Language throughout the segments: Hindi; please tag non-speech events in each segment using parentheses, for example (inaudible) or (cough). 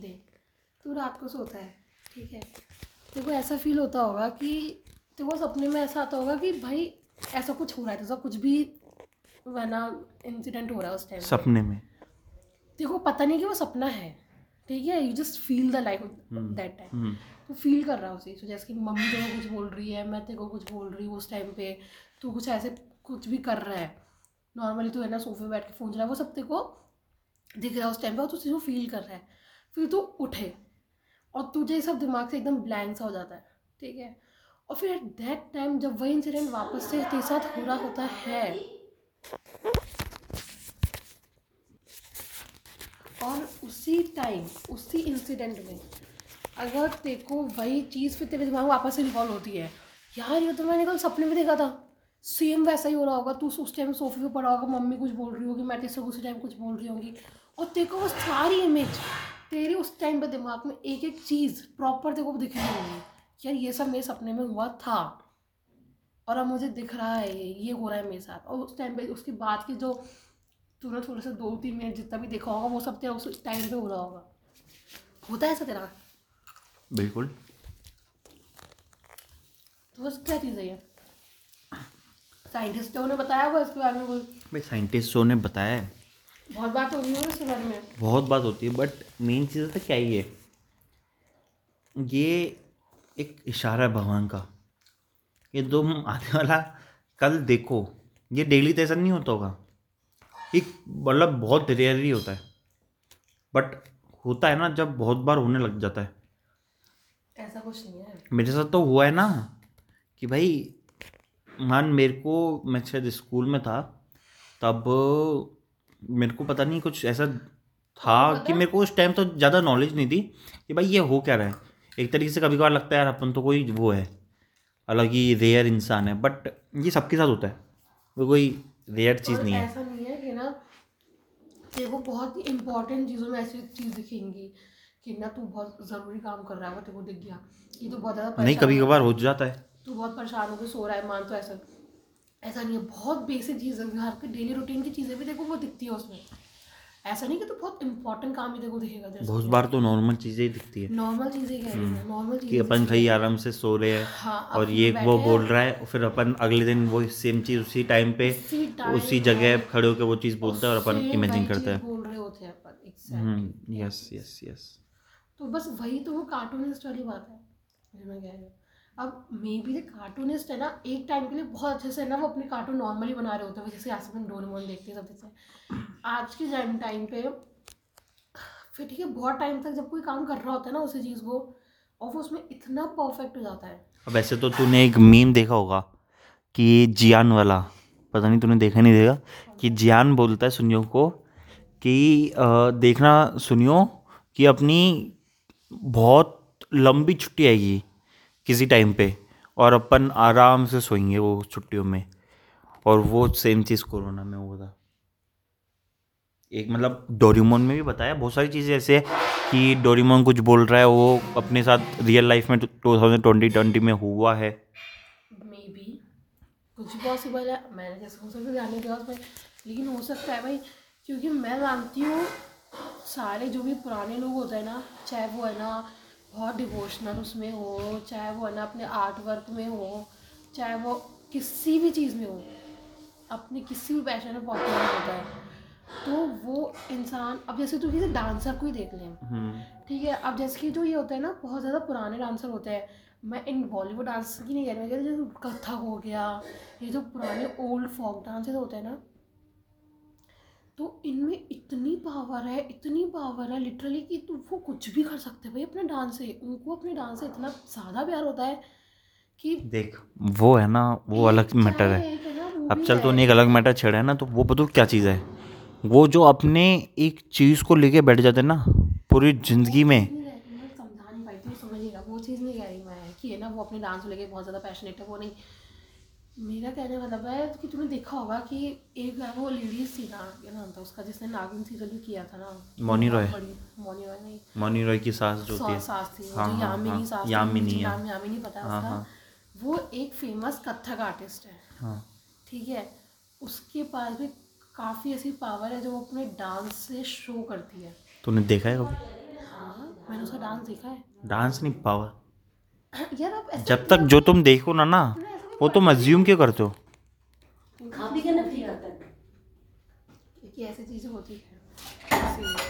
देख तू रात को सोता है ठीक है? तेरे को ऐसा फील होता होगा कि तेरे को सपने में ऐसा आता होगा कि भाई ऐसा कुछ हो रहा है जैसा कुछ भी वरना इंसिडेंट हो रहा है उस टाइम सपने में। को पता नहीं कि वो सपना है ठीक है? You just feel the life that time तू फील कर रहा है उसे तो जैसे कि मम्मी तेरे को कुछ बोल रही है मैं तेरे को कुछ बोल रही हूँ उस टाइम पे तू कुछ ऐसे कुछ भी कर रहा है। नॉर्मली तू है ना सोफे बैठ के फ़ोन चला वो सब तेरे को दिख रहा है उस टाइम पे और तू चीज़ को फील कर रहा है। फिर तू उठे। और तुझे सब दिमाग से एकदम ब्लैंक सा हो जाता है, ठीक है? और फिर एट दैट टाइम जब वही इंसिडेंट वापस से तेरे साथ हो रहा होता है, और उसी टाइम उसी इंसिडेंट में अगर तेरे को वही चीज़ फिर तेरे दिमाग में वापस से रिकॉल होती है, यार ये तो मैंने कल सपने में देखा था। सेम वैसा ही हो रहा होगा। तू उस टाइम सोफे पे पड़ा होगा, मम्मी कुछ बोल रही होगी, मैं तेरे से उसी टाइम कुछ बोल रही होंगी। और तेरे को वो सारी इमेज टाइम पे दिमाग में एक एक चीज़ प्रॉपर देखो दिख रही होगी। यार ये सब मेरे सपने में हुआ था। और अब मुझे दिख रहा है ये ये हो रहा है मेरे साथ। और उस टाइम पे उसके बाद के जो तूने थोड़े से दो तीन मिनट जितना भी देखा होगा वो सब तेरा उस टाइम पे हो रहा होगा। होता है ऐसा तेरा? बिल्कुल। तो बस क्या चीज़ है ये? साइंटिस्टों ने बताया हुआ इसके बारे में कोई भाई साइंटिस्टों ने बताया है। बहुत बात हो रही है इसके बारे में। बहुत बात होती है बट मेन चीज़ तो क्या ही है? ये एक इशारा है भगवान का ये तुम आने वाला कल देखो। ये डेली तो ऐसा नहीं होता होगा। एक मतलब बहुत रेयरली होता है। बट होता है ना जब बहुत बार होने लग जाता है। ऐसा कुछ नहीं है। मेरे साथ तो हुआ है ना कि भाई मान मेरे को मैं शायद स्कूल में था तब मेरे को पता नहीं कुछ ऐसा था कि मेरे को उस टाइम तो ज़्यादा नॉलेज नहीं थी कि भाई ये हो क्या रहा है। एक तरीके से कभी कभार लगता है यार अपन तो कोई वो है अलग ही रेयर इंसान है बट ये सबके साथ होता है। वो कोई रेयर चीज़ नहीं है। ऐसा नहीं है कि ना तेरे को बहुत ही इंपॉर्टेंट चीज़ों में ऐसी चीज़ दिखेंगी कि ना तू बहुत ज़रूरी काम कर रहा है वो तेरे को दिख गया। कि तू बहुत ज़्यादा नहीं कभी कभार हो जाता है। तू बहुत परेशान होकर सो रहा है मान तो ऐसा। ऐसा नहीं है बहुत बेसिक चीज़ है हर की डेली रूटीन की चीज़ें भी देखो वो दिखती है उसमें। ऐसा नहीं कि तू बहुत इंपॉर्टेंट काम ही देखो दिखेगा बहुत बार तो नॉर्मल चीज़ें ही दिखती है। नॉर्मल चीज़ें कह हूँ नॉर्मल कि अपन सही आराम से सो रहे हैं हाँ, और ये वो बोल रहा है फिर अपन अगले दिन वो सेम चीज़ उसी टाइम पे उसी जगह खड़े होकर वो चीज़ बोलता है और अपन इमेजिन करता है। बोल रहे होते हैं अपन। हम्म यस यस यस तो बस वही तो वो कार्टूनिस्ट वाली बात है जो मैं कह रही हूँ। अब मे बी द कार्टूनिस्ट है ना, एक टाइम के लिए बहुत अच्छे से ना वो अपने कार्टून नॉर्मली बना रहे होते हैं, जैसे आज अपन डोरेमोन देखते हैं सब जैसे। आज के टाइम टाइम पे, फिर ठीक है, बहुत टाइम तक जब कोई काम कर रहा होता है ना उसी चीज़ को, और वो उसमें इतना परफेक्ट हो जाता है। वैसे तो तूने एक मीम देखा होगा कि जियान वाला, पता नहीं तूने देखा नहीं देखा कि जियान बोलता है सुनियो को कि देखना सुनियो कि अपनी बहुत लंबी छुट्टी आएगी। किसी टाइम पे और अपन आराम से सोएँगे वो छुट्टियों में। और वो सेम चीज़ कोरोना में हुआ था। एक मतलब डोरीमोन में भी बताया, बहुत सारी चीज़ें ऐसे है कि डोरीमोन कुछ बोल रहा है, वो अपने साथ रियल लाइफ में टू थाउज़ेंड ट्वेंटी ट्वेंटी में हुआ है। मे बी कुछ पॉसिबल है। मैंने जैसे हो सकता जाने के बाद लेकिन हो सकता है भाई, क्योंकि मैं मानती हूँ, सारे जो भी पुराने लोग होते हैं ना, चाहे वो है ना बहुत डिवोशनल उसमें हो चाहे वो है ना अपने आर्ट वर्क में हो चाहे वो किसी भी चीज़ में हो अपने किसी भी पैशन में पॉपुलर होता है। तो वो इंसान अब जैसे तू किसी डांसर को ही देख लें। ठीक है अब जैसे कि जो ये होता है ना बहुत ज़्यादा पुराने डांसर होते हैं। मैं इन बॉलीवुड डांस की नहीं कह रही मैं कह रही हूँ, जैसे कथक हो गया ये जो पुराने ओल्ड फॉक डांसेस होते हैं ना तो इनमें इतनी पावर है इतनी पावर है लिटरली कि तू वो कुछ भी कर सकते हैं भाई अपने डांस से। उनको अपने डांस से इतना ज़्यादा प्यार होता है कि देख वो है ना वो अलग मैटर है। अब चल तो एक अलग मैटर छेड़ा है ना तो वो बताओ क्या चीज़ है? वो जो अपने एक चीज़ को लेके बैठ जाते हैं ना पूरी ज़िंदगी में। नहीं रह- समझा नहीं पाई थी समझिएगा वो चीज़ नहीं कह रही मैं कि है ना वो अपने डांस को लेके बहुत ज़्यादा पैशनेट है वो नहीं। मेरा कहने मतलब है कि तुमने देखा होगा कि एक है वो लेडीज़ थी ना क्या नाम था उसका जिसने नागिन सीरियल भी किया था ना। मौनी रॉय। मौनी रॉय नहीं। मौनी रॉय की सास जो है सा- सास थी हाँ, जो हाँ, यामिनी हाँ, सास थी, यामिनी, हाँ। नाम यामिनी पता हाँ, उसका? हाँ। वो एक फ़ेमस कथक आर्टिस्ट है। हाँ। ठीक है? उसके पास भी काफ़ी ऐसी पावर है जो वो अपने डांस से शो करती है। तूने देखा है कभी? हाँ मैंने उसका डांस देखा है। डांस नहीं पावर (coughs) यार आप जब तक जो तुम देखो ना ना। वो तो मज्यूम क्यों करते हो? खा पी के ना फ्री आता है कि ऐसी चीज़ें होती है। इसीलिए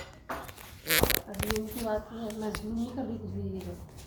अभी उनकी बात में मैं जूम नहीं कर रही कुछ भी ये लोग।